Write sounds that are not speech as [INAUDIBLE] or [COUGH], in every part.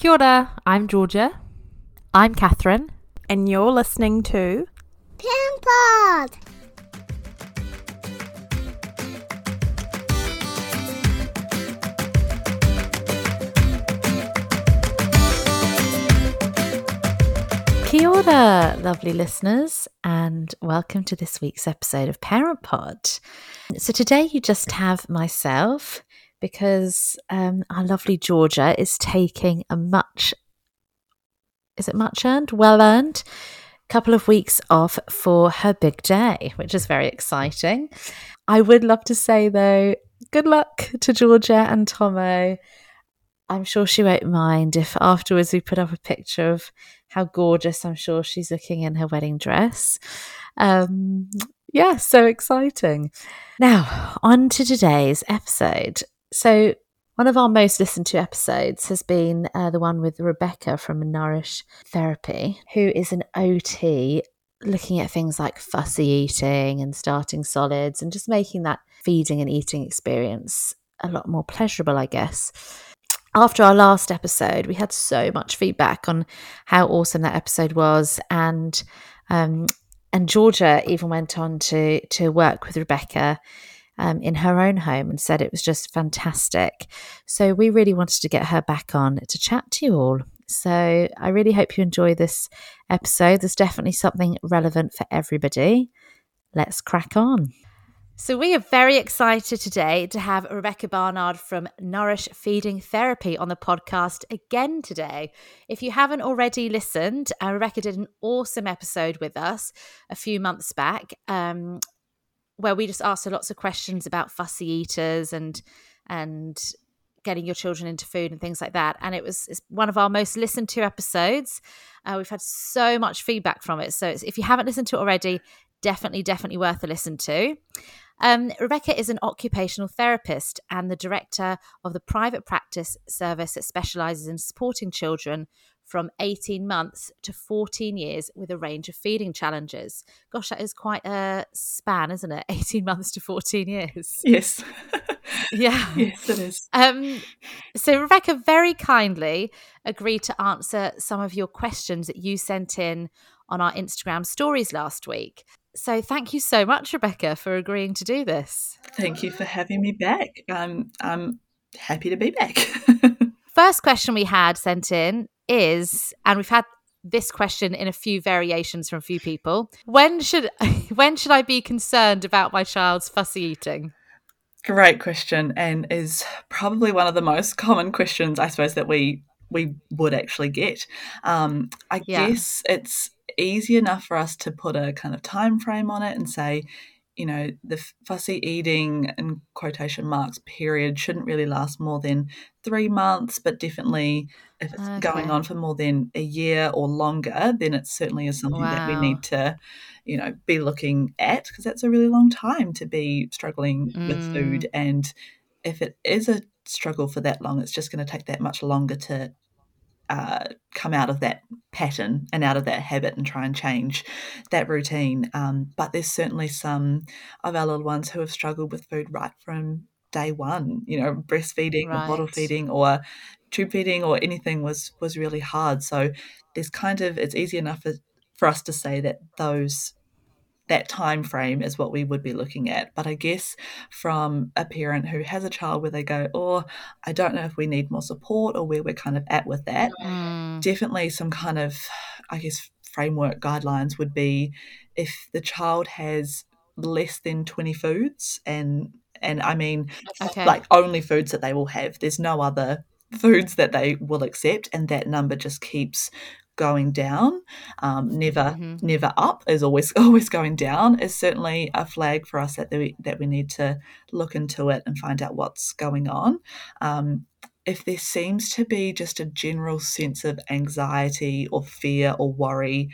Kia ora, I'm Georgia. I'm Catherine. And you're listening to Pampod. Kia ora, lovely listeners, and welcome to this week's episode of Parent Pod. So today you just have myself because um, our lovely Georgia is taking a much, is it much earned, well earned, couple of weeks off for her big day, which is very exciting. I would love to say though, good luck to Georgia and Tomo. I'm sure she won't mind if afterwards we put up a picture of how gorgeous I'm sure she's looking in her wedding dress. Um, yeah, so exciting. Now, on to today's episode. So, one of our most listened to episodes has been uh, the one with Rebecca from Nourish Therapy, who is an OT looking at things like fussy eating and starting solids and just making that feeding and eating experience a lot more pleasurable, I guess. After our last episode, we had so much feedback on how awesome that episode was, and um, and Georgia even went on to to work with Rebecca um, in her own home and said it was just fantastic. So we really wanted to get her back on to chat to you all. So I really hope you enjoy this episode. There's definitely something relevant for everybody. Let's crack on. So, we are very excited today to have Rebecca Barnard from Nourish Feeding Therapy on the podcast again today. If you haven't already listened, uh, Rebecca did an awesome episode with us a few months back um, where we just asked her lots of questions about fussy eaters and, and, Getting your children into food and things like that. And it was one of our most listened to episodes. Uh, we've had so much feedback from it. So if you haven't listened to it already, definitely, definitely worth a listen to. Um, Rebecca is an occupational therapist and the director of the private practice service that specialises in supporting children from 18 months to 14 years with a range of feeding challenges. Gosh, that is quite a span, isn't it? [LAUGHS] 18 months to 14 years. Yes. [LAUGHS] [LAUGHS] yeah. Yes, it is. Um, so, Rebecca very kindly agreed to answer some of your questions that you sent in on our Instagram stories last week. So thank you so much, Rebecca, for agreeing to do this. Thank you for having me back. I'm I'm happy to be back. First question we had sent in is, and we've had this question in a few variations from a few people. When should [LAUGHS] when should I be concerned about my child's fussy eating? Great question, and is probably one of the most [LAUGHS] common questions I suppose that we we would actually get. Um, I yeah. guess it's easy enough for us to put a kind of time frame on it and say, you know, the fussy eating in quotation marks period shouldn't really last more than three months, but definitely if it's okay. going on for more than a year or longer, then it certainly is something wow. that we need to, you know, be looking at because that's a really long time to be struggling mm. with food. And if it is a struggle for that long, it's just going to take that much longer to uh, come out of that pattern and out of that habit and try and change that routine. Um, but there's certainly some of our little ones who have struggled with food right from day one. You know, breastfeeding right. or bottle feeding or tube feeding or anything was was really hard. So there's kind of it's easy enough for, for us to say that those that time frame is what we would be looking at. But I guess from a parent who has a child where they go, oh, I don't know if we need more support or where we're kind of at with that, mm. definitely some kind of, I guess, framework guidelines would be if the child has less than 20 foods and and I mean okay. like only foods that they will have. There's no other foods that they will accept and that number just keeps going down, um, never mm-hmm. never up, is always [LAUGHS] always going down, is certainly a flag for us that we, that we need to look into it and find out what's going on. Um, if there seems to be just a general sense of anxiety or fear or worry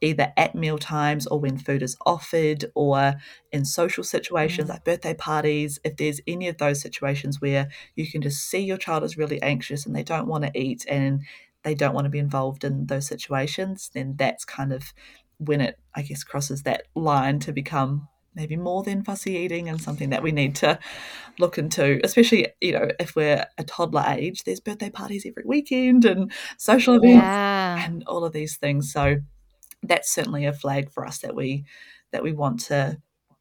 either at meal times or when food is offered or in social situations mm. like birthday parties if there's any of those situations where you can just see your child is really anxious and they don't want to eat and they don't want to be involved in those situations, then that's kind of when it, I guess, crosses that line to become maybe more than fussy eating and something that we need to look into, especially, you know, if we're a toddler age, there's birthday parties every weekend and social events yeah. and all of these things. So that's certainly a flag for us that we that we want to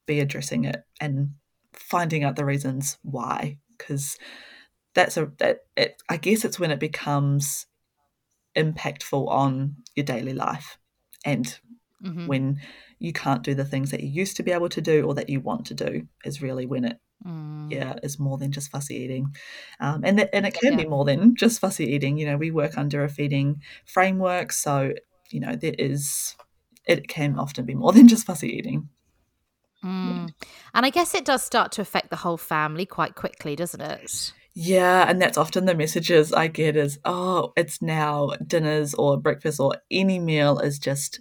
be addressing it and finding out the reasons why because that's a that it, I guess it's when it becomes impactful on your daily life and mm-hmm. when you can't do the things that you used to be able to do or that you want to do is really when it mm. yeah is more than just fussy eating um, and that, and it can yeah. be more than just fussy eating you know we work under a feeding framework so you know there is it can often be more [LAUGHS] than just fussy eating mm. yeah. and i guess it does start to affect the whole family quite quickly doesn't it yeah, and that's often the messages I get is, oh, it's now dinners or breakfast or any meal is just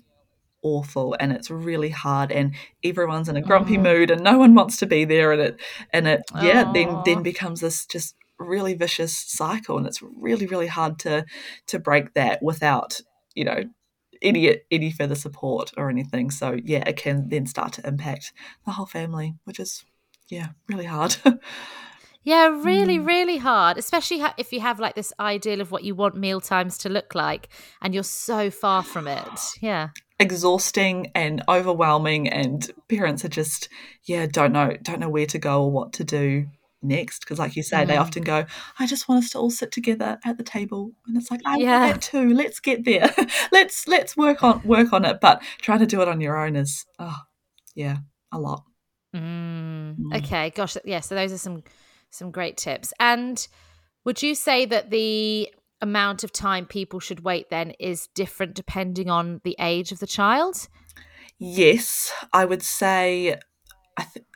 awful and it's really hard and everyone's in a grumpy mm. mood and no one wants to be there and it and it yeah then then becomes this just really vicious cycle and it's really really hard to to break that without you know any any further support or anything. So yeah it can then start to impact the whole family which is yeah really hard [LAUGHS] Yeah, really, mm. really hard, especially if you have like this ideal of what you want meal times to look like and you're so far from it. [GASPS] Yeah. Exhausting and overwhelming and parents are just yeah, don't know don't know where to go or what to do next because like you say mm. they often go i just want us to all sit together at the table and it's like i yeah. want that too let's get there [LAUGHS] let's let's work on work on it but trying to do it on your own is oh yeah a lot mm. Mm. okay gosh yeah so those are some some great tips. And would you say that the amount of time people should wait then is different depending on the age of the child? Yes, I would say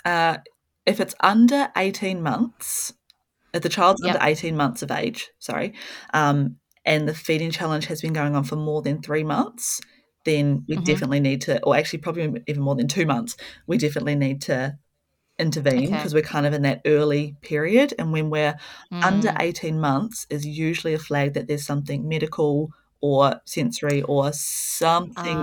uh, if it's under 18 months, if the child's yep. under 18 months of age, sorry, um, and the feeding challenge has been going on for more than three months, then we mm-hmm. definitely need to, or actually probably even more than two months, we definitely need to intervene because okay. we're kind of in that early period. And when we're mm. under 18 months, is usually a flag that there's something medical or sensory or something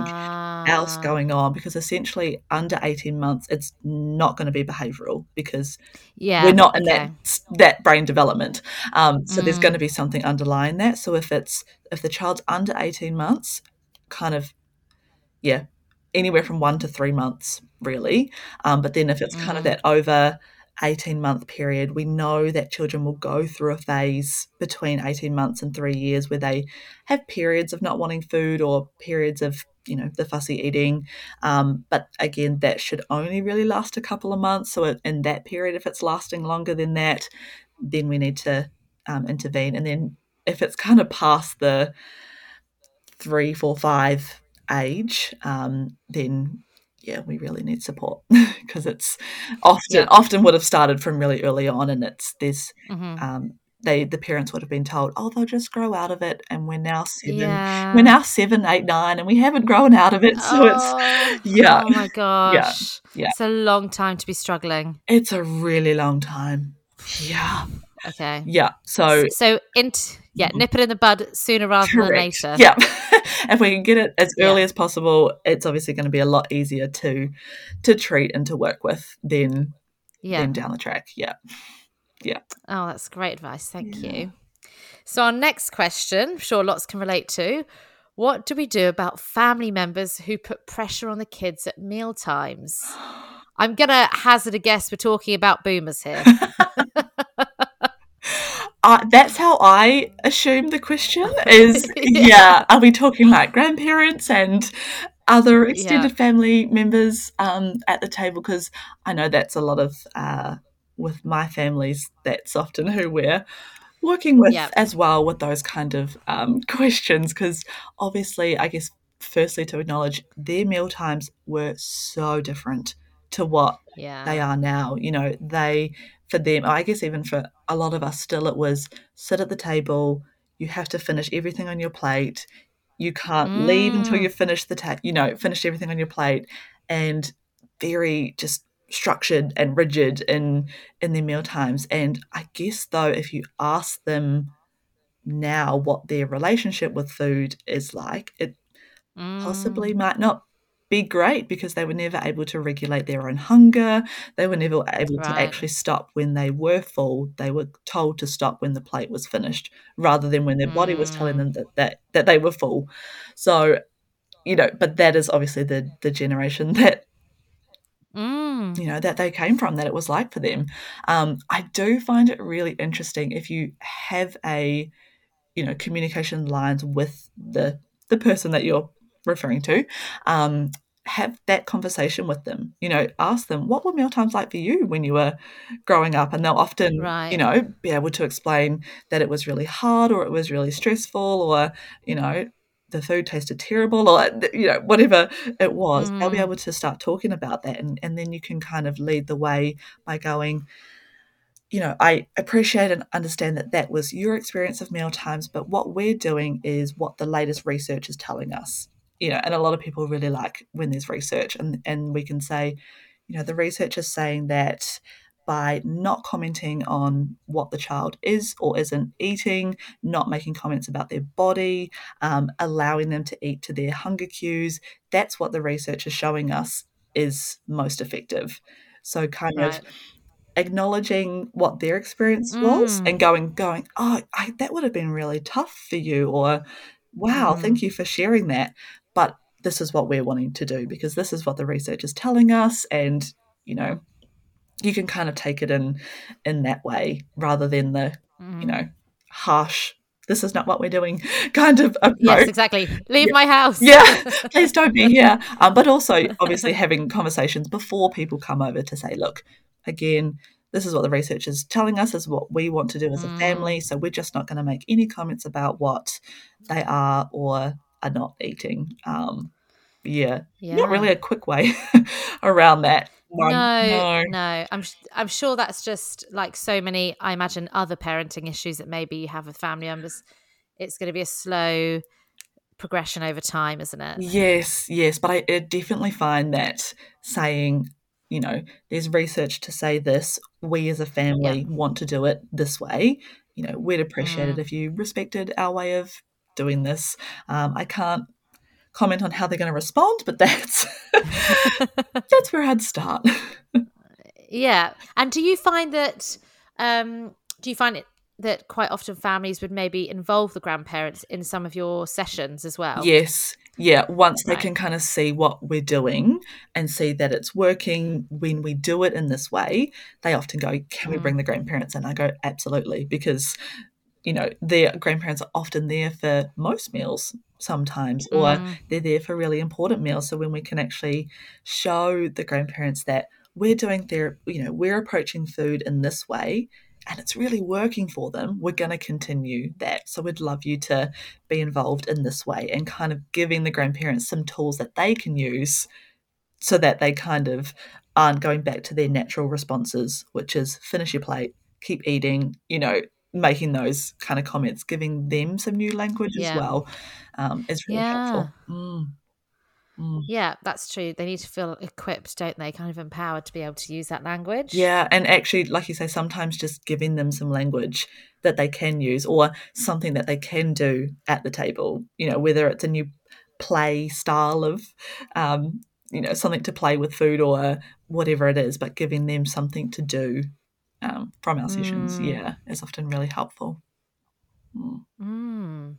else ah. going on because essentially under 18 months it's not going to be behavioral because yeah we're not in okay. that that brain development um, so mm. there's going to be something underlying that so if it's if the child's under 18 months kind of yeah anywhere from one to three months, really. Um, but then if it's kind of mm. that over 18 month period, we know that children will go through a phase between 18 months and three years where they have periods of not wanting food or periods of you know the fussy eating um, but again that should only really last a couple of months so in that period if it's lasting longer than that then we need to um, intervene and then if it's kind of past the three four five age, um, then yeah, we really need support [LAUGHS] because it's often yeah. often would have started from really early on, and it's this. Mm-hmm. Um, they the parents would have been told, oh, they'll just grow out of it, and we're now seven, yeah. we're now seven, eight, nine, and we haven't grown out of it. So oh, it's [LAUGHS] yeah, oh my gosh, yeah, yeah, it's a long time to be struggling. It's a really long time. Yeah. Okay. Yeah. So so int yeah, mm-hmm. nip it in the bud sooner rather correct. than later. Yeah. [LAUGHS] if we can get it as early yeah. as possible, it's obviously going to be a lot easier to to treat and to work with than yeah. than down the track. Yeah. Yeah. Oh, that's great advice. Thank yeah. you. So our next question, I'm sure lots can relate to. What do we do about family members who put pressure on the kids at meal times? [GASPS] I'm gonna hazard a guess we're talking about boomers here. [LAUGHS] Uh, that's how I assume the question is. [LAUGHS] yeah. yeah. are we talking like grandparents and other extended yeah. family members um, at the table? Because I know that's a lot of uh, with my families. That's often who we're working with yep. as well with those kind of um, [LAUGHS] questions. Because obviously, I guess firstly to acknowledge their meal times were so different to what yeah. they are now. You know, they for them, I guess even for a lot of us still, it was sit at the table, you have to finish everything on your plate. You can't mm. leave until you finish the ta- you know, finish everything on your plate and very just structured and rigid in in their meal times. And I guess though if you ask them now what their relationship with food is like, it mm. possibly might not be great because they were never able to regulate their own hunger. They were never able right. to actually stop when they were full. They were told to stop when the plate was finished, rather than when their mm. body was telling them mm. that, that that they were full. So, you know, but that is obviously the the generation [LAUGHS] that Mm. you know that they came from that it was like for them um, i do find it really interesting if you have a you know communication lines with the the person that you're referring to um, have that conversation with them you know ask them what were meal times like for you when you were growing up and they'll often right. you know be able to explain that it was really hard or it was really stressful or you know the food tasted terrible or you know whatever it was mm. they'll be mm. able to start talking about that and, and then you can kind of lead the way by going you know i appreciate and understand that that was your experience of meal times but what we're doing is what the latest research is telling us you know and a lot of people really like when there's research and and we can say you know the research is saying that by not commenting on what the child is or isn't eating, not making comments about their body, um, allowing them to eat to their hunger cues. That's what the research is showing us is most effective. So, kind right. of acknowledging what their experience mm. was and going, going, oh, I, that would have been really tough for you, or wow, mm. thank you for sharing that. But this is what we're wanting to do because this is what the research is telling us, and you know, you can kind of take it in in that way rather than the mm. you know harsh this is not what we're doing [LAUGHS] kind of approach. yes exactly leave yeah. my house yeah [LAUGHS] please don't be here um, but also obviously having conversations before people come over to say look again this is what the research is telling us is what we want to do as a mm. family so we're just not going to make any comments about what they are or are not eating um, yeah, yeah. not really a quick way [LAUGHS] around that no, no, no. I'm I'm sure that's just like so many. I imagine other parenting issues that maybe you have with family members. It's going to be a slow progression over time, isn't it? Yes, yes. But I, I definitely find that saying, you know, there's research to say this. We as a family yeah. want to do it this way. You know, we'd appreciate mm. it if you respected our way of doing this. Um, I can't comment on how they're going to respond, but that's [LAUGHS] that's where I'd start. [LAUGHS] yeah, and do you find that? Um, do you find it that quite often families would maybe involve the grandparents in some of your sessions as well? Yes. Yeah, once right. they can kind of see what we're doing and see that it's working when we do it in this way, they often go, Can we bring mm. the grandparents in? I go, Absolutely, because you know, their grandparents are often there for most meals sometimes, or mm. they're there for really important meals. So when we can actually show the grandparents that we're doing their, you know, we're approaching food in this way and it's really working for them, we're going to continue that. So we'd love you to be involved in this way and kind of giving the grandparents some tools that they can use so that they kind of aren't going back to their natural responses, which is finish your plate, keep eating, you know, making those kind of comments, giving them some new language yeah. as well, um, is really yeah. helpful. Mm. Mm. Yeah, that's true. They need to feel equipped, don't they? Kind of empowered to be able to use that language. Yeah, and actually, like you say, sometimes just giving them some language that they can use or something that they can do at the table. You know, whether it's a new play style of, um, you know, something to play with food or whatever it is, but giving them something to do um, from our sessions, mm. yeah, is often really helpful. Mm. Mm.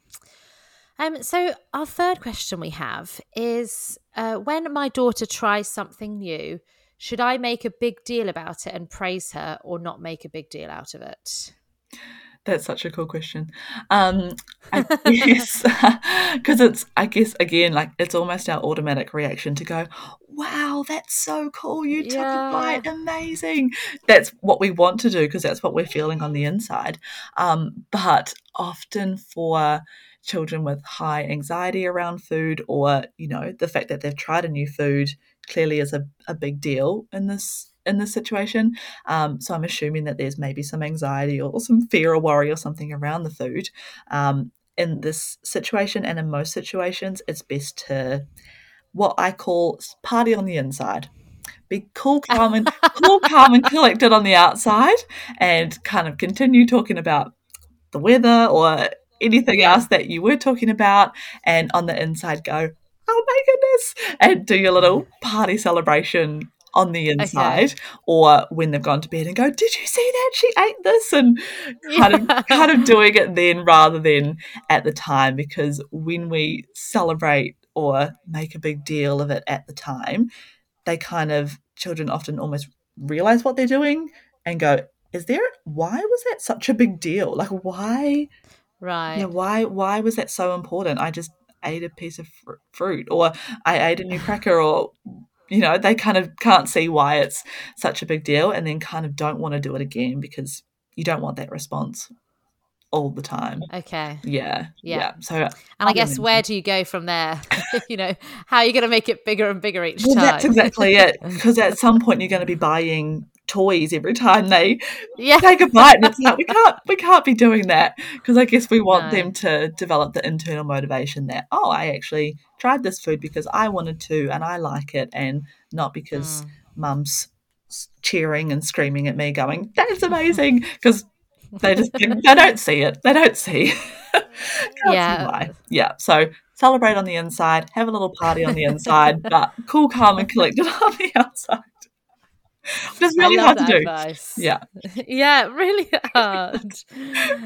Um, so our third question we have is: uh, When my daughter tries something new, should I make a big deal about it and praise her, or not make a big deal out of it? That's such a cool question. Um, I guess [LAUGHS] because it's, I guess again, like it's almost our automatic reaction to go, "Wow, that's so cool! You took yeah. a bite, amazing!" That's what we want to do because that's what we're feeling on the inside. Um, but often for children with high anxiety around food, or you know, the fact that they've tried a new food clearly is a, a big deal in this in this situation. Um, so I'm assuming that there's maybe some anxiety or some fear or worry or something around the food. Um, in this situation and in most situations, it's best to what I call party on the inside. Be cool, [LAUGHS] calm, and cool, calm, and collected on the outside, and kind of continue talking about the weather or anything else that you were talking about, and on the inside, go, oh my goodness, and do your little party celebration on the inside, okay. or when they've gone to bed and go, "Did you see that she ate this?" and kind yeah. of kind of doing it then rather than at the time, because when we celebrate or make a big deal of it at the time, they kind of children often almost realize what they're doing and go, "Is there? Why was that such a big deal? Like why?" Right. Yeah. Why? Why was that so important? I just ate a piece of fr- fruit, or I ate a new [LAUGHS] cracker, or you know, they kind of can't see why it's such a big deal, and then kind of don't want to do it again because you don't want that response all the time. Okay. Yeah. Yeah. yeah. So, and I, I guess where do you go from there? [LAUGHS] you know, how are you going to make it bigger and bigger each well, time? That's exactly it. Because at some point you're going to be [LAUGHS] buying toys every time they yeah. take a bite and it's like we can't we can't be doing that because i guess we want no. them to develop the internal motivation that oh i actually tried this food because i wanted to and i like it and not because mm. mum's cheering and screaming at me going that's amazing because they just they don't see it they don't see [LAUGHS] yeah yeah so celebrate on the inside have a little party on the inside [LAUGHS] but cool calm and collected [LAUGHS] on the outside it's really hard to do. Advice. Yeah. yeah, really hard.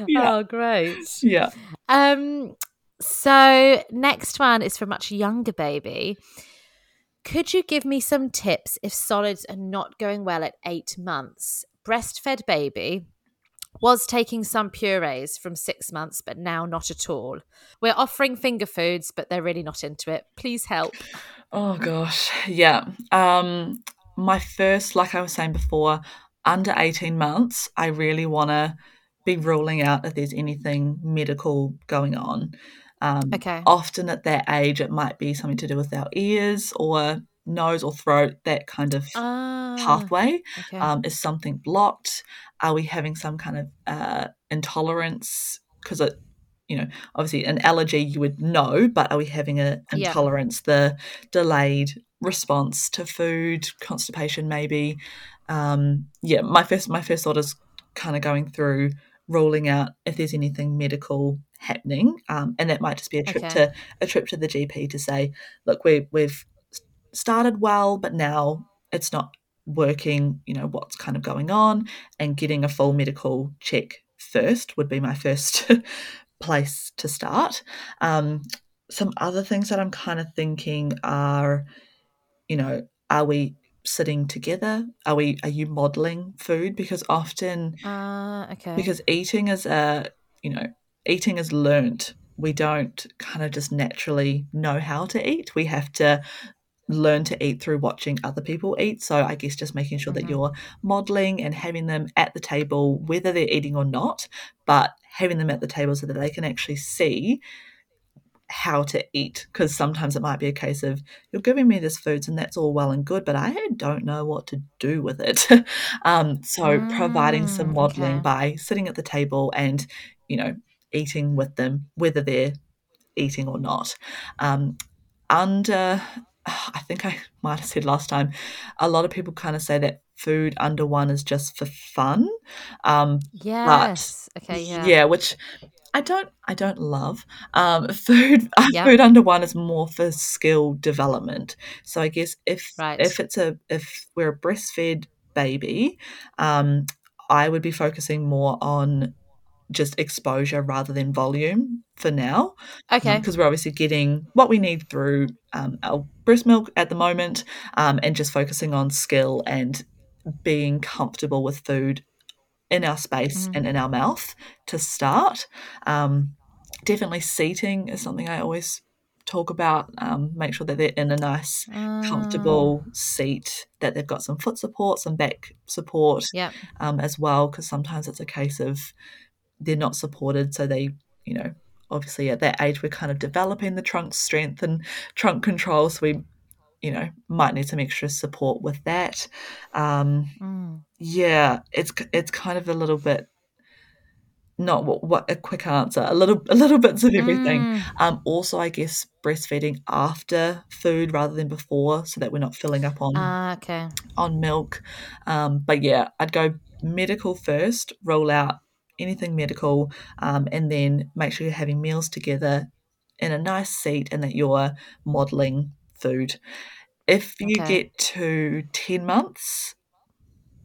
yeah. Oh, great. Yeah. Um. So next one is for a much younger baby. Could you give me some tips if solids are not going well at eight months? Breastfed baby was taking some purees from six months, but now not at all. We're offering finger foods, but they're really not into it. Please help. Oh gosh, yeah. Um, my first, like I was saying before, under 18 months, I really want to be ruling out if there's anything medical going on. Um, okay. Often at that age, it might be something to do with our ears or nose or throat, that kind of ah, pathway. Okay. Um, is something blocked? Are we having some kind of uh, intolerance? Because it, you know, obviously an allergy you would know, but are we having an intolerance, yeah. the delayed response to food, constipation maybe. Um, yeah, my first my first thought is kind of going through ruling out if there's anything medical happening, um, and that might just be a trip okay. to a trip to the GP to say, look, we we've started well, but now it's not working. You know what's kind of going on, and getting a full medical check first would be my [LAUGHS] first place to start. Um, some other things that I'm kind of thinking are you know, are we sitting together? Are we are you modeling food? Because often uh, okay. because eating is a you know, eating is learnt. We don't kind of just naturally know how to eat. We have to learn to eat through watching other people eat. So I guess just making sure mm-hmm. that you're modeling and having them at the table, whether they're eating or not, but having them at the table so that they can actually see how to eat because sometimes it might be a case of you're giving me this foods and that's all well and good but i don't know what to do with it [LAUGHS] um, so mm, providing some mm, modeling okay. by sitting at the table and you know eating with them whether they're eating or not um, under i think i [LAUGHS] might have said last time a lot of people kind of say that food under one is just for fun um yes okay yeah yeah which I don't I don't love um, [LAUGHS] food. Yep. Food under one is more for skill development. So I guess if right. if it's a if we're a breastfed baby, um, I would be focusing more on just exposure rather than volume for now. Okay. Because um, we're obviously getting what we need through um, our breast milk at the moment um, and just focusing on skill and being comfortable with food in our space mm. and in our mouth to start. Um, definitely seating is something I always talk about. Um, make sure that they're in a nice, comfortable ah. seat, that they've got some foot support, some back support yep. um, as well, because sometimes it's a case of they're not supported. So they, you know, obviously at that age, we're kind of developing the trunk strength and trunk control. So we you know might need some extra support with that um mm. yeah it's it's kind of a little bit not what, what a quick answer a little a little bits of everything mm. um also i guess breastfeeding after food rather than before so that we're not filling up on uh, okay on milk um but yeah i'd go medical first roll out anything medical um, and then make sure you're having meals together in a nice seat and that you're modeling food. If you Okay. get to 10 months,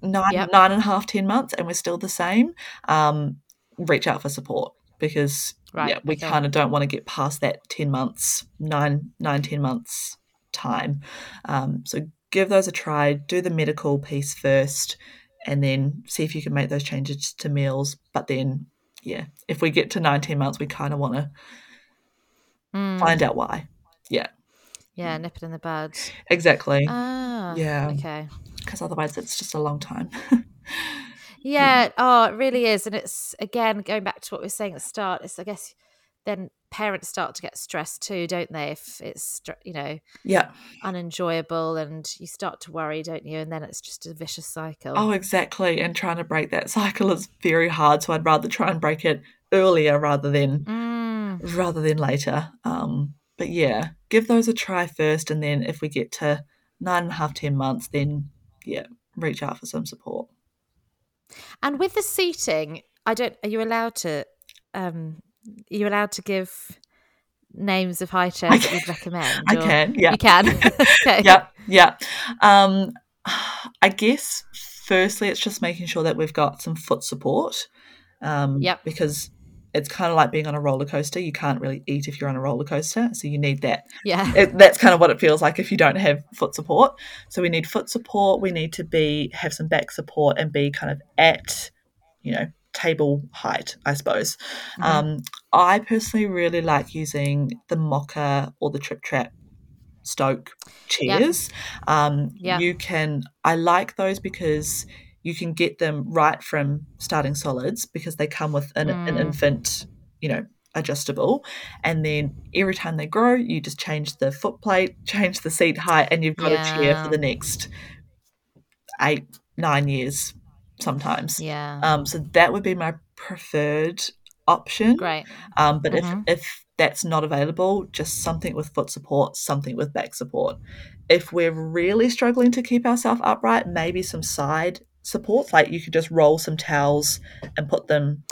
nine, Yep. nine and a half, 10 months, and we're still the same, um, reach out for support because Right, yeah, we okay. kind of don't want to get past that 10 months, nine, nine, 10 months time. Um, so give those a try, do the medical piece first, and then see if you can make those changes to meals. But then, yeah, if we get to 19 months, we kind of want to Mm, find out why. Yeah, yeah, nip it in the bud. exactly. Ah, Yeah. Okay. Because otherwise, it's just a long time. [LAUGHS] Yeah. Oh, it really is, and it's again going back to what we were saying at the start. It's I guess then parents start to get stressed too, don't they? If it's you know yeah. unenjoyable, and you start to worry, don't you? And then it's just a vicious cycle. Oh, exactly. And trying to break that [LAUGHS] cycle is very hard. So I'd rather try and break it earlier rather than Mm, rather than later. Um, but yeah, give those a try first, and then if we get to nine and a half, ten months, then yeah, reach out for some support. And with the seating, I don't. Are you allowed to? Um, are you allowed to give names of high chairs that you'd recommend? I can, yeah, You can. [LAUGHS] [LAUGHS] okay. yeah, yeah. Um, I guess firstly, it's just making sure that we've got some foot support. Um, Yep. Because it's kind of like being on a roller coaster. You can't really eat if you're on a roller coaster, so you need that Yeah. it, that's kind of what it feels like if you don't have foot support. So we need foot support. We need to be have some back support and be kind of at, you know, table height, I suppose. Mm-hmm. Um, I personally really like using the Mocka or the Tripp Trapp Stokke chairs. Um, Yeah. You can. I like those because you can get them right from starting solids because they come with an, an Mm. infant, you know, adjustable. And then every time they grow, you just change the foot plate, [LAUGHS] change the seat height, and you've got a chair for the next eight, nine years sometimes. Yeah. Um, so that would be my preferred option. Great. Um, but Mhm. if if that's not available, just something with foot support, something with back support. If we're really struggling to keep ourselves upright, maybe some side supports, like you could just roll some towels and put them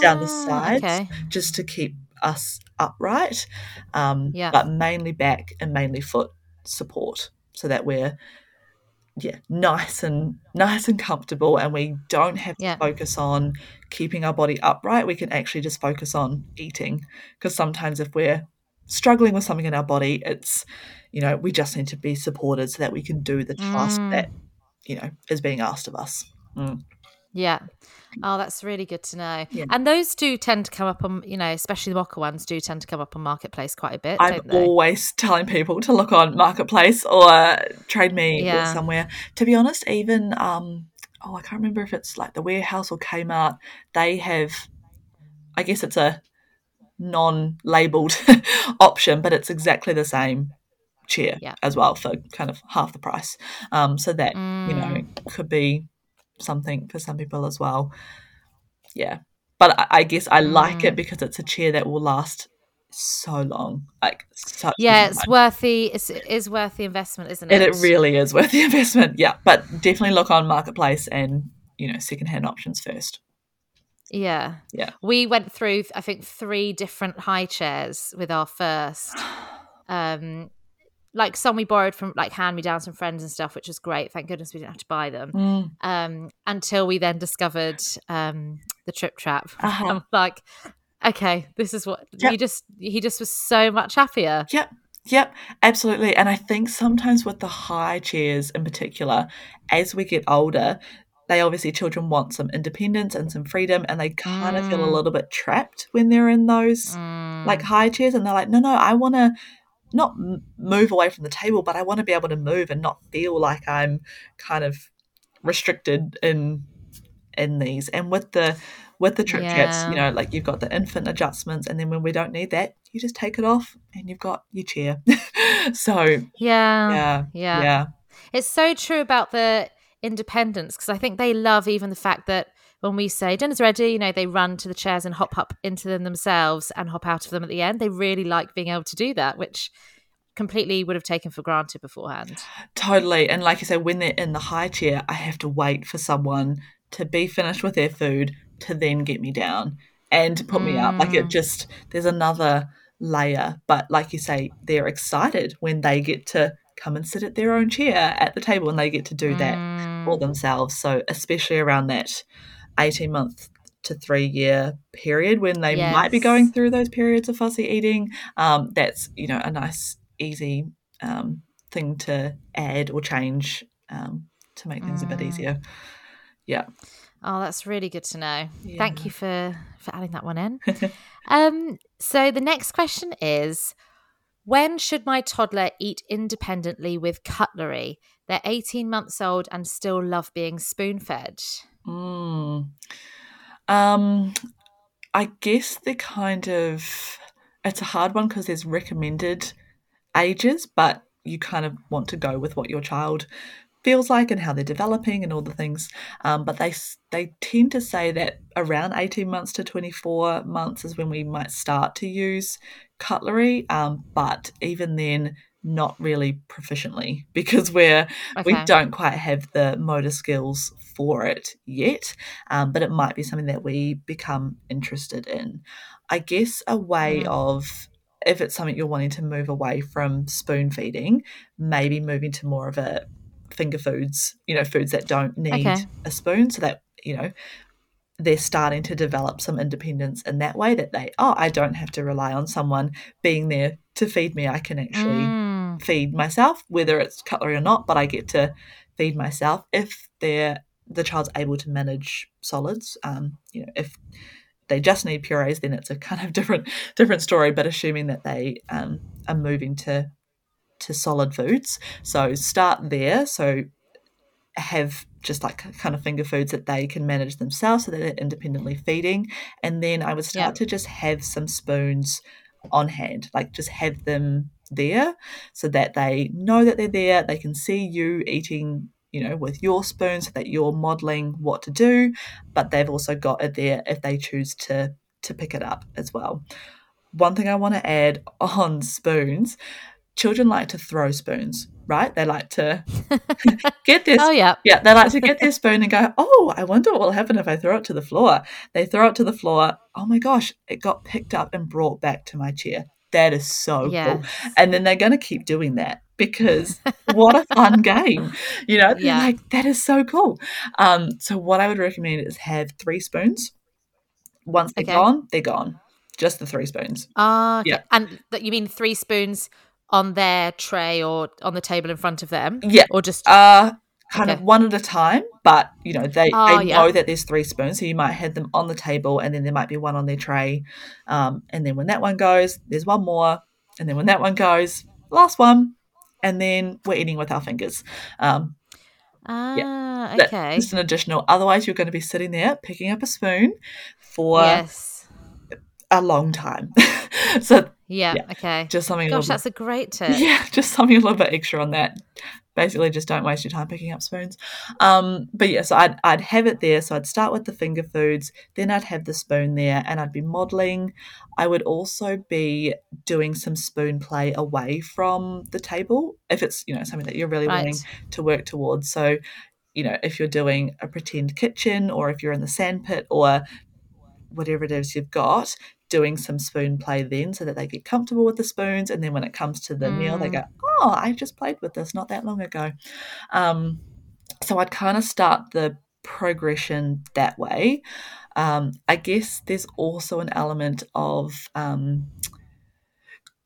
down the Ah, sides Okay. just to keep us upright. Um, Yeah. But mainly back and mainly foot support, so that we're yeah nice and nice and comfortable, and we don't have to focus on keeping our body upright. We can actually just focus on eating, because sometimes if we're struggling with something in our body, it's you know we just need to be supported so that we can do the task Mm. that you know is being asked of us. Mm. Yeah. Oh, that's really good to know. Yeah. And those do tend to come up on, you know, especially the Mocka ones do tend to come up on Marketplace quite a bit, I'm always [LAUGHS] telling people to look on Marketplace or Trade Me or somewhere. To be honest, even um, oh, I can't remember if it's like the Warehouse or Kmart. They have, I guess it's a non-labeled [LAUGHS] option, but it's exactly the same chair Yeah. as well for kind of half the price. Um, so that you know Mm. could be something for some people as well. Yeah, but I, I guess I like Mm. it because it's a chair that will last so long, like such Yeah, long it's worth the it's, it is worth the investment, isn't it? and it really is worth the [LAUGHS] investment. Yeah, but definitely look on marketplace and you know secondhand options first. Yeah. Yeah. We went through I think three different high chairs with our first. [SIGHS] Um like some we borrowed from like hand me downs from friends and stuff, which was great. Thank goodness we didn't have to buy them. Mm. Um until we then discovered um the Tripp Trapp. Uh-huh. I'm like, okay, this is what Yep. you just he just was so much happier. Yep, yep, absolutely. And I think sometimes with the high chairs in particular, as we get older, they obviously children want some independence and some freedom, and they kind of feel a Mm. little bit trapped when they're in those Mm, like high chairs, and they're like, no, no, I want to not move away from the table, but I want to be able to move and not feel like I'm kind of restricted in in these. And with the with the Tripp Yeah. you know, like you've got the infant adjustments, and then when we don't need that, you just take it off, and you've got your chair. [LAUGHS] so yeah. yeah, yeah. yeah, It's so true about the independence because I think they love even the fact that when we say dinner's ready, you know, they run to the chairs and hop up into them themselves and hop out of them at the end. They really like being able to do that, which completely would have taken for granted beforehand. totally. And like you say, when they're in the high chair, I have to wait for someone to be finished with their food to then get me down and to put me up. Like it Mm. just there's another layer. But like you say, they're excited when they get to come and sit at their own chair at the table and they get to do that Mm. for themselves. So, especially around that 18 month to three year period when they might be going through those periods of fussy eating, um, that's, you know, a nice, easy um, thing to add or change um, to make things a bit Mm. easier. Yeah. Oh, that's really good to know. Thank you for for adding that one in. [LAUGHS] um, so the next question is when should my toddler eat independently with cutlery? They're 18 months old and still love being spoon fed. Mm. Um, I guess the kind of it's a hard one because there's recommended ages, but you kind of want to go with what your child feels like and how they're developing and all the things. Um, but they they tend to say that around 18 months to 24 months is when we might start to use cutlery. Um, but even then, not really proficiently [LAUGHS] because we're we don't quite have the motor skills for it yet. Um, but it might be something that we become interested in. I guess a way Mm. of if it's something you're wanting to move away from spoon feeding, maybe moving to more of a finger foods, you know, foods that don't need Okay. a spoon so that, you know, they're starting to develop some independence in that way that they, oh, I don't have to rely on someone being there to feed me. I can actually Mm. Feed myself, whether it's cutlery or not, but I get to feed myself if they're the child's able to manage solids. Um, you know, if they just need purees, then it's a [LAUGHS] kind of different different story. But assuming that they um, are moving to to solid foods, so start there. So have just like kind of finger foods that they can manage themselves so that they're independently feeding. And then I would start Yep. to just have some spoons on hand, like just have them there so that they know that they're there. They can see you eating, you know, with your spoon so that you're modeling what to do, but they've also got it there if they choose to to pick it up as well. One thing I want to add [LAUGHS] on spoons, children like to throw spoons, right? They like to [LAUGHS] get this Oh, yeah. yeah, they like to get their spoon and go, oh, I wonder what will happen if I throw it to the floor. They throw it to the floor. Oh my gosh, it got picked up and brought back to my chair. That is so cool. And then they're going to keep doing that because [LAUGHS] what a fun game. You know, Yeah. like, that is so cool. Um, so, what I would recommend is have three spoons. Once they're Okay. gone, they're gone. Just the three spoons. Ah. Yeah. And that you mean three spoons on their tray or on the table in front of them? Yeah. Or just Uh, kind of one at a time, but you know they, Oh, they yeah. know that there's three spoons, so you might have them on the table, and then there might be one on their tray, um, and then when that one goes, there's one more, and then when that one goes, last one, and then we're eating with our fingers. Um, ah, that's okay. just an additional. Otherwise, you're going to be sitting there picking up a spoon for yes. a long time. [LAUGHS] so Yeah, yeah, Okay. just something. a Gosh, bit- that's a great tip. [LAUGHS] Yeah, just something a little bit extra on that. Basically, just don't waste your time picking up spoons. Um, but yeah, so I'd, I'd have it there. So I'd start with the finger foods, then I'd have the spoon there, and I'd be modeling. I would also be doing some spoon play away from the table if it's you know something that you're really Right. wanting to work towards. So you know if you're doing a pretend kitchen or if you're in the sandpit or whatever it is you've got, doing some spoon play then so that they get comfortable with the spoons. And then when it comes to the meal, they Mm. go, Oh, I just played with this not that long ago. Um, so I'd kind of start the progression that way. Um, I guess there's also an element of um,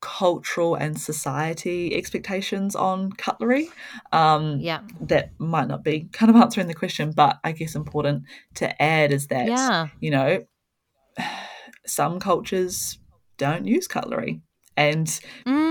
cultural and society expectations on cutlery. Um, Yeah. that might not be kind of answering the question, but I guess important to add is that Yeah. you know [SIGHS] some cultures don't use cutlery and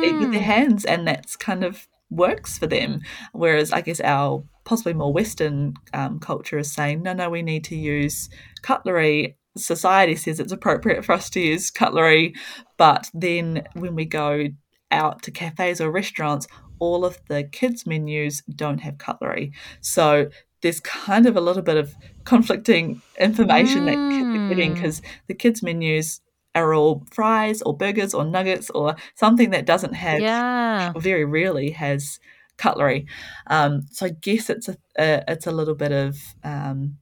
eat with their Mm. hands, and that's kind of works for them. Whereas I guess our possibly more Western um, culture is saying, no, no, we need to use cutlery. Society says it's appropriate for us to use cutlery, but then when we go out to cafes or restaurants, all of the kids' menus don't have cutlery. So there's kind of a little bit of conflicting information that kids are getting Mm. because the kids' menus are all fries or burgers or nuggets or something that doesn't have Yeah. or very rarely has cutlery. Um, so I guess it's a, a it's a little bit of um,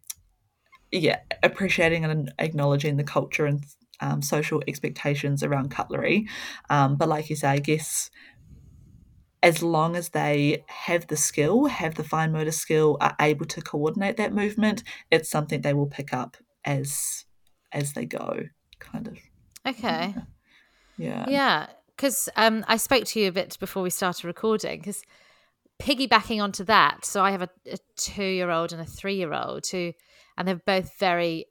yeah appreciating and acknowledging the culture and um, social expectations around cutlery. Um, but like you say, I guess as long as they have the skill, have the fine motor skill, are able to coordinate that movement, it's something they will pick up as as they go, kind of. Okay. Yeah. Yeah, because um, I spoke to you a bit before we started recording. Because piggybacking onto that, so I have a, a two-year-old and a three-year-old who, and they're both very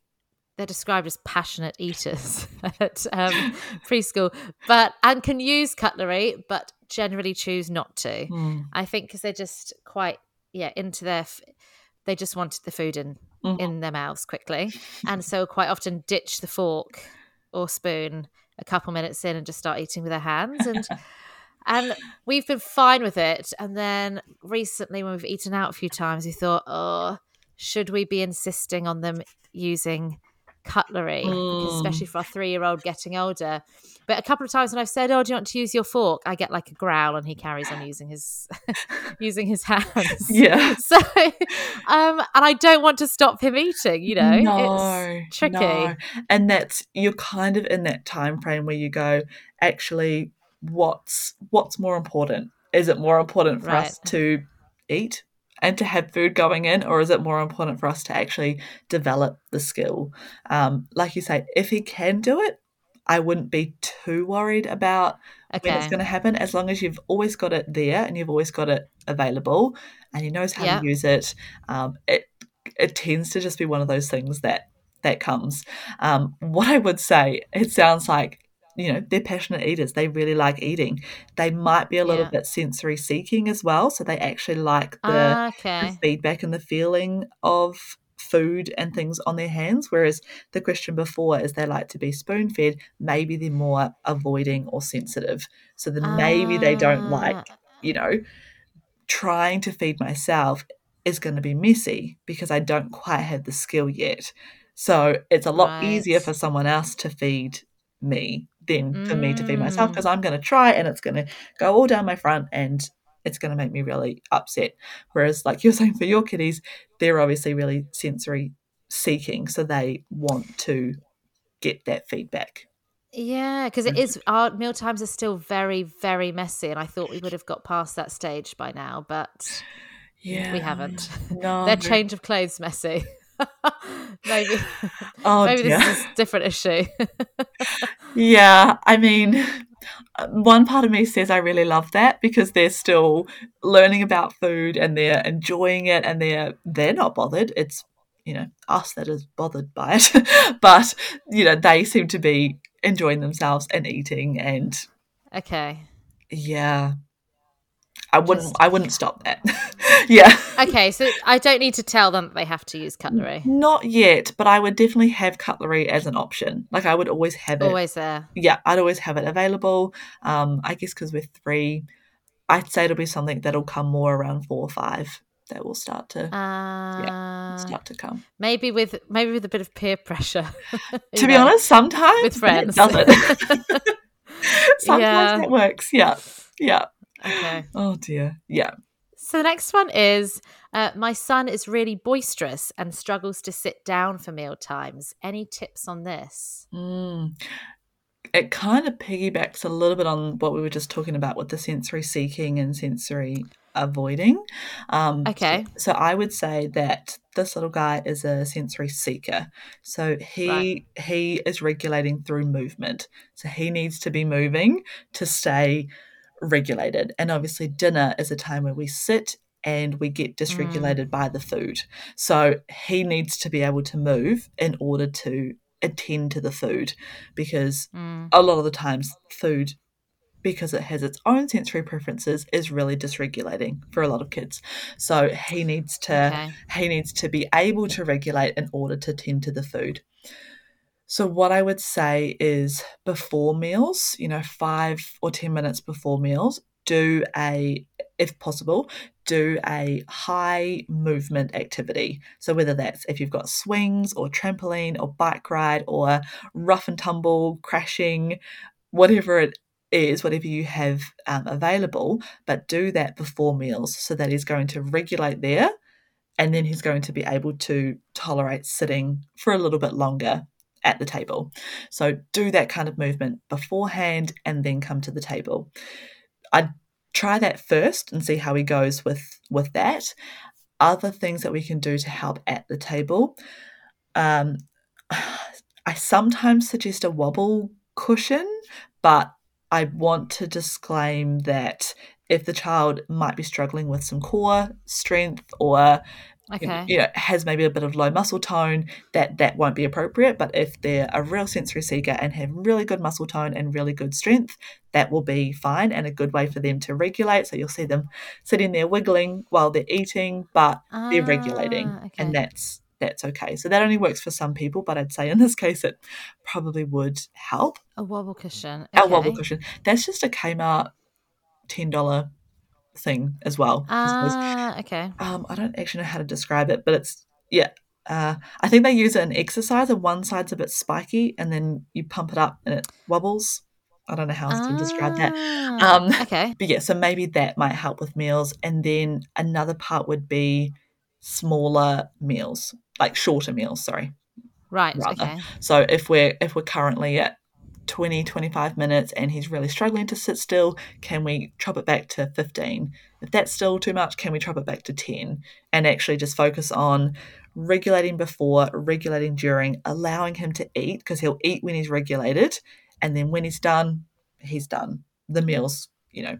they're described as passionate eaters [LAUGHS] at um, [LAUGHS] preschool, but and can use cutlery, but generally choose not to. Mm. I think because they're just quite yeah into their, f- they just wanted the food in Mhm. in their mouths quickly, and so quite often ditch the fork or spoon a couple minutes in and just start eating with their hands and. [LAUGHS] And we've been fine with it. And then recently, when we've eaten out a few times, we thought, oh, should we be insisting on them using cutlery, Mm. especially for our three year old getting older. But a couple of times when I've said, "Oh, do you want to use your fork?" I get like a growl, and he carries on using his [LAUGHS] using his hands. Yeah. [LAUGHS] So, um, and I don't want to stop him eating. You know, no, it's tricky. no. And that's you're kind of in that time frame where you go, actually, what's what's more important? Is it more important for us to eat and to have food going in, or is it more important for us to actually develop the skill? Um, like you say, if he can do it, I wouldn't be too worried about when it's going to happen as long as you've always got it there and you've always got it available and he knows how to use it um, it it tends to just be one of those things that that comes. Um, what i would say it sounds like you know they're passionate eaters they really like eating they might be a little Yeah. bit sensory seeking as well so they actually like the Ah, the feedback and the feeling of food and things on their hands. Whereas the question before is they like to be spoon fed, maybe they're more avoiding or sensitive. So then maybe they don't like, Ah, you know, trying to feed myself is going to be messy because I don't quite have the skill yet. So it's a lot easier for someone else to feed me than for me to feed myself Mm. because I'm going to try and it's going to go all down my front and it's going to make me really upset. Whereas, like you're [LAUGHS] saying for your kiddies, they're obviously really sensory seeking, so they want to get that feedback. Yeah, because it is our meal times are still very, very messy, and I thought we would have got past that stage by now, but [SIGHS] Yeah, we haven't. No, [LAUGHS] Their change of clothes messy. Maybe, [LAUGHS] Oh maybe dear. this is a different issue. [LAUGHS] Yeah, I mean, one part of me says I really love that because they're still learning about food and they're enjoying it and they're they're not bothered. It's you know us that is bothered by it, [LAUGHS] but you know they seem to be enjoying themselves and eating and okay, yeah, I wouldn't Just- I wouldn't stop that. [LAUGHS] yeah. okay. So I don't need to tell them that they have to use cutlery. Not yet, but I would definitely have cutlery as an option. Like I would always have it Always there. yeah, I'd always have it available. Um, I guess because we're three, I'd say it'll be something that'll come more around four or five that will start to Uh, start to come. maybe with maybe with a bit of peer pressure. [LAUGHS] To be know, honest, sometimes with friends. [LAUGHS] does it. sometimes Yeah. that works. Yeah, yeah. Okay. Oh dear. Yeah. So the next one is uh, my son is really boisterous and struggles to sit down for meal times. Any tips on this? Mm. It kind of piggybacks a little bit on what we were just talking about with the sensory seeking and sensory avoiding. Um, Okay. So I would say that this little guy is a sensory seeker. So he Right. he is regulating through movement. So he needs to be moving to stay regulated. And obviously dinner is a time where we sit and we get dysregulated by the food. So he needs to be able to move in order to attend to the food because Mm, a lot of the times food because it has its own sensory preferences is really dysregulating for a lot of kids so he needs to okay. he needs to be able to regulate in order to tend to the food so what i would say is before meals you know 5 or 10 minutes before meals do a if possible do a high movement activity. So whether that's if you've got swings or trampoline or bike ride or rough and tumble crashing whatever it is whatever you have um, available but do that before meals. So that he's going to regulate there and then he's going to be able to tolerate sitting for a little bit longer at the table. So do that kind of movement beforehand and then come to the table. I'd try that first and see how he goes with with that. Other things that we can do to help at the table. Um, [SIGHS] I sometimes suggest a wobble cushion, but I want to disclaim that if the child might be struggling with some core strength or okay. you know, has maybe a bit of low muscle tone, that that won't be appropriate. But if they're a real sensory seeker and have really good muscle tone and really good strength, that will be fine and a good way for them to regulate. So you'll see them sitting there wiggling while they're eating, but ah, they're regulating, okay. and that's that's okay. So that only works for some people, but I'd say in this [LAUGHS] case it probably would help. A wobble cushion. Okay. A wobble cushion. That's just a Kmart ten dollar thing as well. Ah, okay. Um, I don't actually know how to describe it, but it's yeah. Uh, I think they use it in exercise, and one side's a bit spiky, and then you pump it up and it wobbles. I don't know how else to describe that. Ah, um, okay. But yeah, so maybe that might help with meals, and then another part would be smaller meals, like shorter meals. Sorry. Right. Rather. Okay. So if we're if we're currently at 20, 25 minutes and he's really struggling to sit still, can we chop it back to 15? If that's still too much, can we chop it back to 10? And actually just focus on regulating before, regulating during, allowing him to eat because he'll eat when he's regulated. And then when he's done, he's done. The meal's, you know,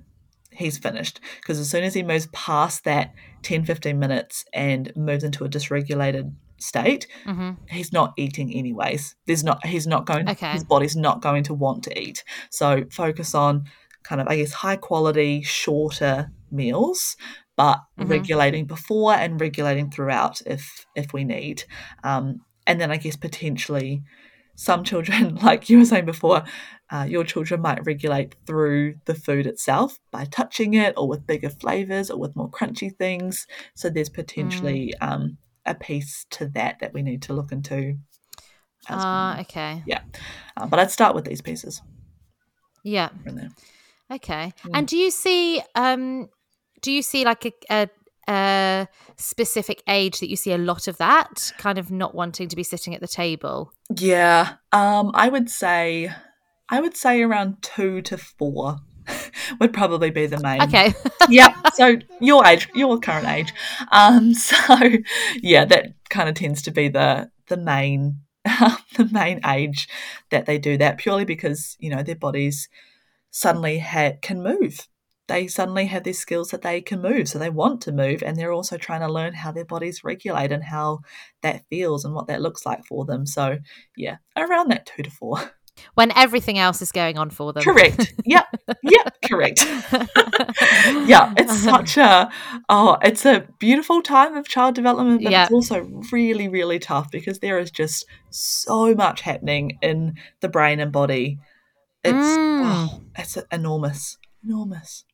he's finished. Because as soon as he moves past that 10, 15 minutes and moves into a dysregulated state, mm-hmm. he's not eating anyways. There's not he's not going okay. his body's not going to want to eat. So focus on kind of I guess high quality, shorter meals, but mm-hmm. regulating before and regulating throughout if if we need. Um, and then I guess potentially some children, [LAUGHS] like you were saying before, uh, your children might regulate through the food itself by touching it or with bigger flavors or with more crunchy things. So there's potentially mm. um, a piece to that that we need to look into. Ah, uh, okay. Yeah. Uh, but I'd start with these pieces. Yeah. Okay. Mm. And do you see um do you see like a, a a specific age that you see a lot of that kind of not wanting to be sitting at the table? Yeah. Um I would say I would say around 2 to 4 [LAUGHS] would probably be the main. Okay. [LAUGHS] yeah. So your age, your current age. Um. [LAUGHS] So yeah, that kind of tends to be the the main the main age that they do that purely because you know their bodies suddenly ha- can move. They suddenly have these skills that they can move, so they want to move, and they're also trying to learn how their bodies regulate and how that feels and what that looks like for them. So, yeah, around that two to four when everything else is going on for them. Correct. Yep. yep. Correct. [LAUGHS] yeah. It's such a oh, it's a beautiful time of child development, but it's also really, really tough because there is just so much happening in the brain and body. It's mm. oh, it's enormous, enormous.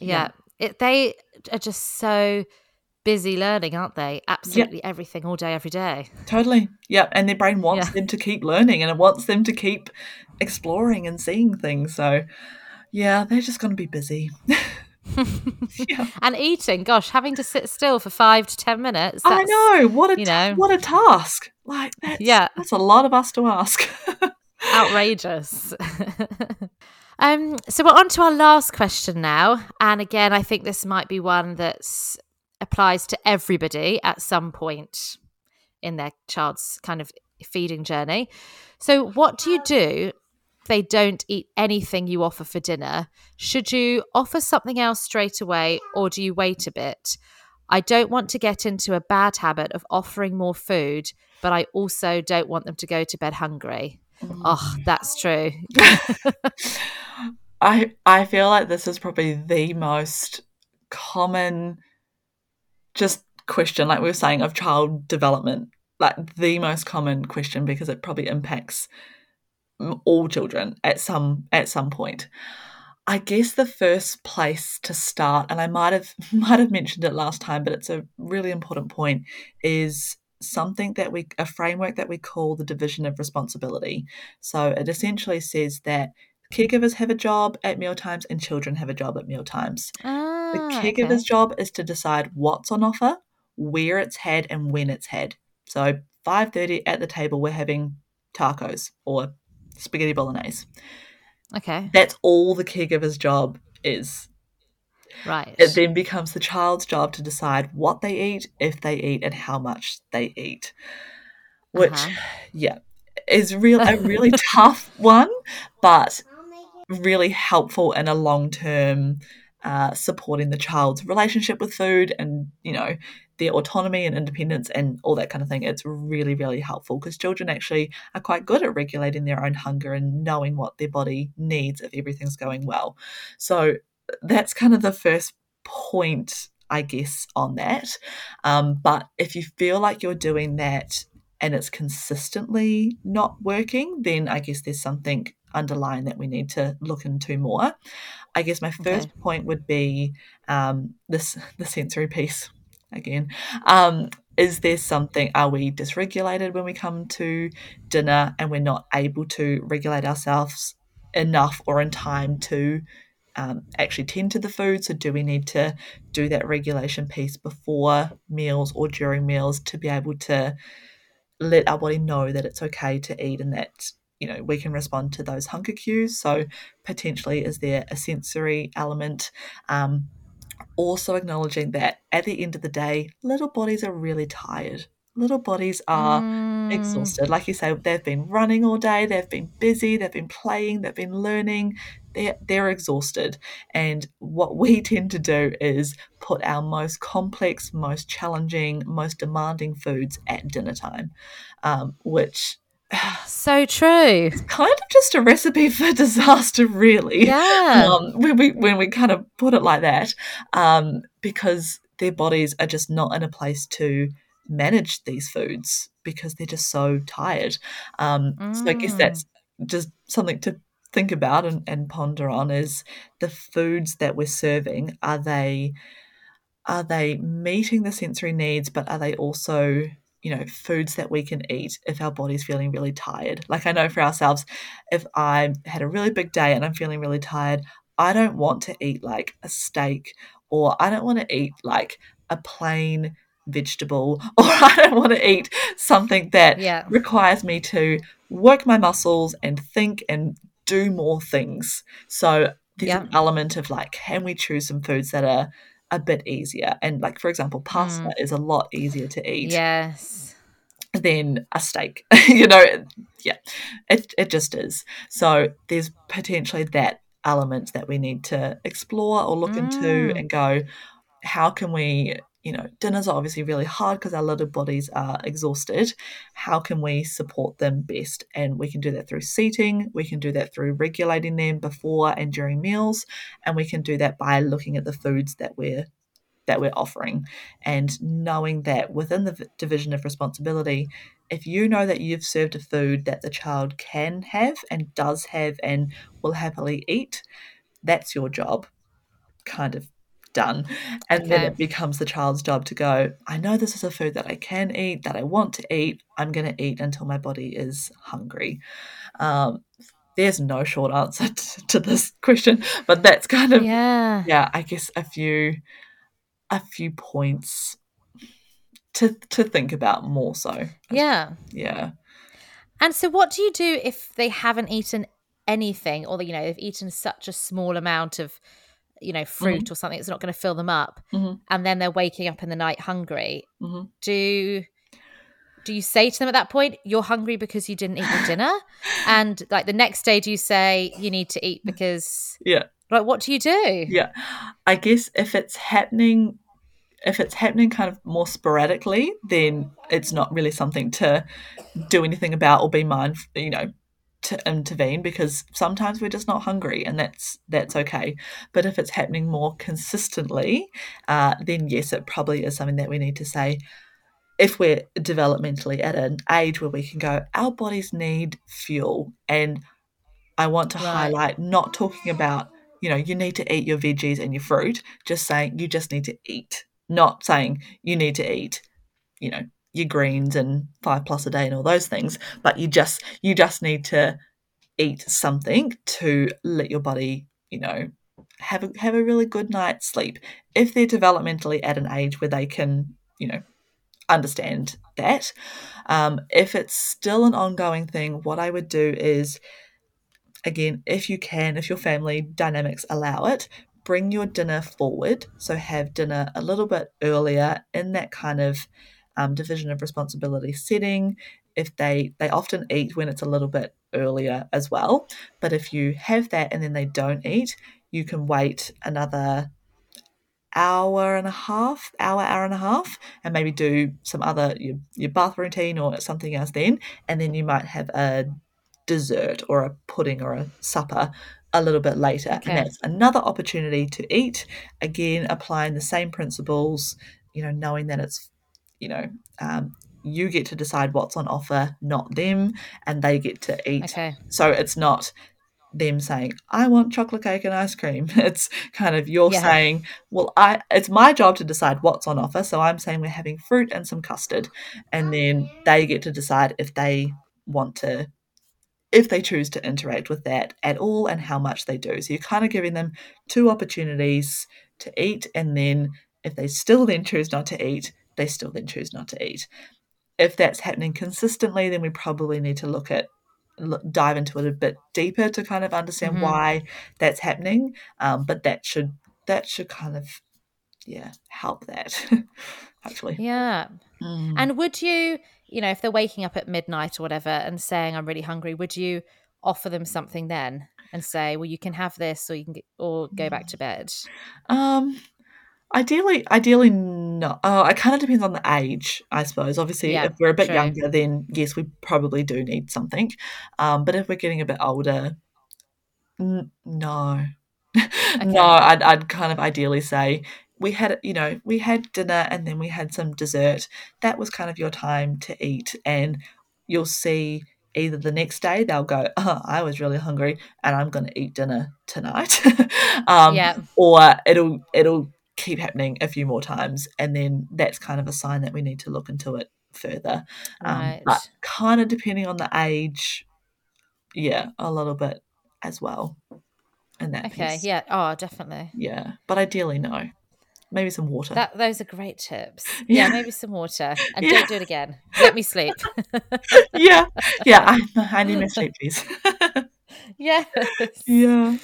Yeah. yeah. It, they are just so busy learning, aren't they? Absolutely yep. everything all day, every day. Totally. Yeah. And their brain wants yeah. them to keep learning and it wants them to keep exploring and seeing things. So, yeah, they're just going to be busy. [LAUGHS] yeah. And eating, gosh, having to sit still for five to ten minutes. I know. What a you know, what a task. Like that's, yeah, that's a lot of us to ask. [LAUGHS] Outrageous. [LAUGHS] um, so we're on to our last question now, and again, I think this might be one that's applies to everybody at some point in their child's kind of feeding journey. So, what do you um, do if they don't eat anything you offer for dinner? Should you offer something else straight away or do you wait a bit? I don't want to get into a bad habit of offering more food, but I also don't want them to go to bed hungry. Oh, that's true. [LAUGHS] I I feel like this is probably the most common just question, like we were saying, of child development, like the most common question because it probably impacts all children at some at some point. I guess the first place to start, and I might have [LAUGHS] might have mentioned it last time, but it's a really important point, is something that we a framework that we call the division of responsibility. So it essentially says that caregivers have a job at mealtimes and children have a job at mealtimes. Ah, the caregiver's okay. job is to decide what's on offer, where it's had, and when it's had. So 5:30 at the table, we're having tacos or spaghetti bolognese. Okay. That's all the caregiver's job is. Right. It then becomes the child's job to decide what they eat, if they eat, and how much they eat. Which, Uh-huh. yeah, is real a really [LAUGHS] tough one, but really helpful in a long term uh, supporting the child's relationship with food and you know their autonomy and independence and all that kind of thing. It's really really helpful because children actually are quite good at regulating their own hunger and knowing what their body needs if everything's going well. So that's kind of the first point. I guess on that. Um, but if you feel like you're doing that and it's consistently not working, then I guess there's something underlying that we need to look into more. I guess my first Okay. point would be um, this [LAUGHS] the sensory piece again. Um, is there something? Are we dysregulated when we come to dinner and we're not able to regulate ourselves enough or in time to um, actually tend to the food? So, do we need to do that regulation piece before meals or during meals to be able to let our body know that it's okay to eat and that you know we can respond to those hunger cues? So, potentially, is there a sensory element? Um, also, acknowledging that at the end of the day, little bodies are really tired. Little bodies are Mm, exhausted. Like you say, they've been running all day, they've been busy, they've been playing, they've been learning. They're, they're exhausted. And what we [LAUGHS] tend to do is put our most complex, most challenging, most demanding foods at dinner time, um, which [SIGHS] So true. kind of just a recipe for disaster, really. Yeah. Um, when we when we kind of put it like that, um, because their bodies are just not in a place to manage these foods because they're just so tired. Um, So I guess Mm. that's just something to think about and, and ponder on is the foods that we're serving are they are they meeting the sensory needs but are they also you know foods that we can eat if our body's feeling really tired like i know for ourselves if i had a really big day and i'm feeling really tired i don't want to eat like a steak or i don't want to eat like a plain vegetable [LAUGHS] or i don't want to eat something that Yeah. requires me to work my muscles and think and do more things so there's Yeah. an element of like can we choose some foods that are a bit easier and like for example pasta is a lot easier to eat Yes. than a steak [LAUGHS] you know yeah it, it just is so there's potentially that element that we need to explore or look into Mm. and go how can we you know dinners are obviously really hard because our little bodies are exhausted. How can we support them best? And we can do that through seating we can do that through regulating them before and during meals and we can do that by looking at the foods that we're that we're offering. And knowing that within the division of responsibility if you know that you've served a food that the child can have and does have and will happily eat that's your job kind of done. And then it becomes the child's job to go i know this is a food that i can eat that i want to eat. I'm going to eat until my body is hungry. Um, there's no short answer [LAUGHS] t- to this question but that's kind of Yeah. yeah i guess a few a few points to to think about more so. Yeah. yeah. And so, what do you do if they haven't eaten anything, or you know they've eaten such a small amount of, you know, fruit or something that's not going to fill them up, Mhm. and then they're waking up in the night hungry? Mhm. Do do you say to them at that point, "You're hungry because you didn't eat your dinner," [LAUGHS] and like the next day, do you say you need to eat because yeah like what do you do? yeah i guess if it's happening if it's happening kind of more sporadically then it's not really something to do anything about or be mindful you know to intervene because sometimes we're just not hungry and that's that's okay but if it's happening more consistently uh, then yes it probably is something that we need to say if we're developmentally at an age where we can go our bodies need fuel and i want to Right. highlight not talking about you know you need to eat your veggies and your fruit just saying you just need to eat not saying you need to eat you know your greens and five plus a day and all those things but you just you just need to eat something to let your body you know have a, have a really good night's sleep if they're developmentally at an age where they can you know understand that. Um, if it's still an ongoing thing, what I would do is, again, if you can, if your family dynamics allow it, bring your dinner forward. So have dinner a little bit earlier in that kind of um, division of responsibility setting. If they they often eat when it's a little bit earlier as well, but if you have that and then they don't eat, you can wait another hour and a half, hour, hour and a half, and maybe do some other your, your bath routine or something else then, and then you might have a dessert or a pudding or a supper a little bit later. Okay. And that's another opportunity to eat. Again, applying the same principles, you know, knowing that it's, you know, um, you get to decide what's on offer, not them, and they get to eat. Okay. So it's not them saying i want chocolate cake and ice cream [LAUGHS] it's kind of you're yeah. saying well i it's my job to decide what's on offer so i'm saying we're having fruit and some custard and then they get to decide if they want to if they choose to interact with that at all and how much they do so you're kind of giving them two opportunities to eat and then if they still then choose not to eat they still then choose not to eat if that's happening consistently then we probably need to look at dive into it a bit deeper to kind of understand mm-hmm. why that's happening. Um, but that should that should kind of yeah help that [LAUGHS] actually. Yeah. Mm. And would you, you know, if they're waking up at midnight or whatever and saying I'm really hungry, would you offer them something then and say, well, you can have this or you can get, or go back to bed? Um, Ideally, ideally not. Oh, it kind of depends on the age, I suppose. Obviously, yeah, if we're a bit true. younger, then yes, we probably do need something. Um, but if we're getting a bit older, n- no, [LAUGHS] okay. no. I'd, I'd kind of ideally say we had, you know, we had dinner and then we had some dessert. That was kind of your time to eat, and you'll see either the next day they'll go, oh, I was really hungry and I'm going to eat dinner tonight. [LAUGHS] um, yeah. Or it'll it'll keep happening a few more times and then that's kind of a sign that we need to look into it further. Um, right. but kind of depending on the age yeah a little bit as well in that okay piece. yeah oh definitely. Yeah but ideally no. Maybe some water. That, those are great tips. [LAUGHS] Yeah. yeah. maybe some water. And yeah. don't do it again. Let me sleep. [LAUGHS] Yeah yeah I, I need my sleep please [LAUGHS] yes. Yeah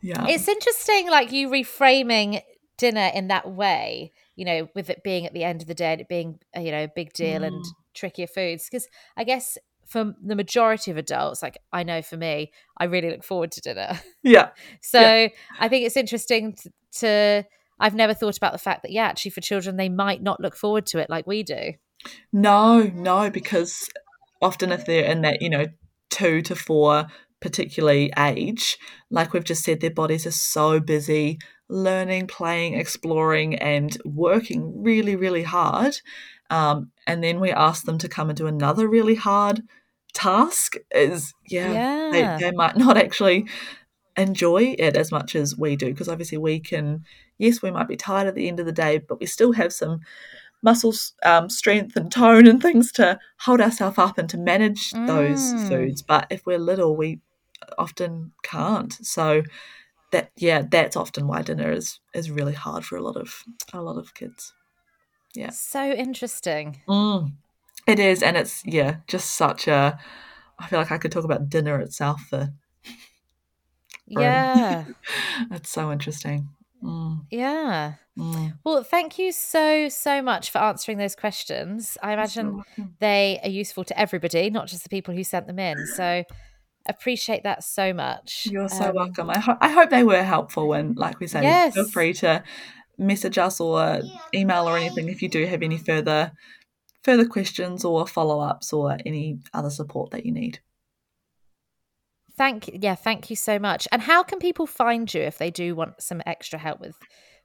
yeah. It's interesting like you reframing dinner in that way, you know, with it being at the end of the day and it being, uh, you know, a big deal mm. and trickier foods. Because I guess for the majority of adults, like I know for me, I really look forward to dinner. Yeah. [LAUGHS] so yeah. I think it's interesting to, to, I've never thought about the fact that, yeah, actually for children, they might not look forward to it like we do. No, no, because often if they're in that, you know, two to four particularly age, like we've just said, their bodies are so busy learning, playing, exploring, and working really, really hard. Um, and then we ask them to come and do another really hard task is yeah, yeah. They, they might [LAUGHS] not actually enjoy it as much as we do because obviously we can yes we might be tired at the end of the day but we still have some muscles um, strength and tone and things to hold ourselves up and to manage mm. those foods but if we're little we often can't so that yeah, that's often why dinner is is really hard for a lot of a lot of kids. Yeah. So interesting. Mm, it is, and it's yeah, just such a. I feel like I could talk about dinner itself for. Yeah. that's [LAUGHS] so interesting. Mm. Yeah. Mm. Well, thank you so, so much for answering those questions. I imagine they are useful to everybody, not just the people who sent them in. So appreciate that so much. You're so um, welcome. I, ho- I hope they were helpful. And like we said, yes. feel free to message us or email or anything if you do have any further further questions or follow ups or any other support that you need. Thank yeah, thank you so much. And how can people find you if they do want some extra help with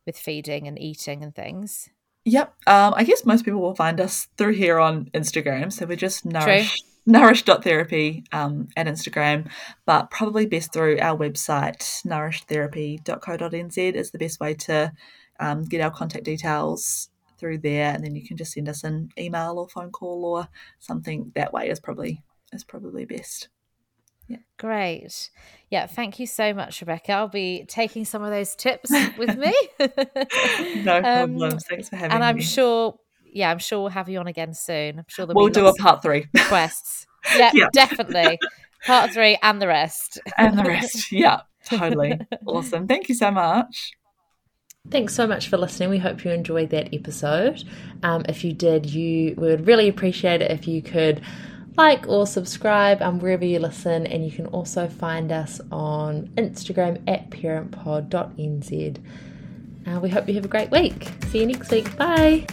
with feeding and eating and things? Yep. Um, I guess most people will find us through here on Instagram. So we're just nourish True nourish.therapy um, at Instagram, but probably best through our website, nourishtherapy.co.nz is the best way to um, get our contact details through there. And then you can just send us an email or phone call or something that way is probably is probably best. Yeah. Great. Yeah, thank you so much, Rebecca. I'll be taking some of those tips with [LAUGHS] me. [LAUGHS] no um. Thanks for having me. And I'm sure yeah, I'm sure we'll have you on again soon. I'm sure we'll do a part three requests. [LAUGHS] Yeah, yeah. definitely part three and the rest. and the rest. [LAUGHS] Yeah, totally. awesome. Thank you so much. Thanks so much for listening. We hope you enjoyed that episode. Um, if you did, you we would really appreciate it if you could like or subscribe um, wherever you listen, and you can also find us on Instagram at parentpod.nz. Uh, we hope you have a great week. See you next week. Bye.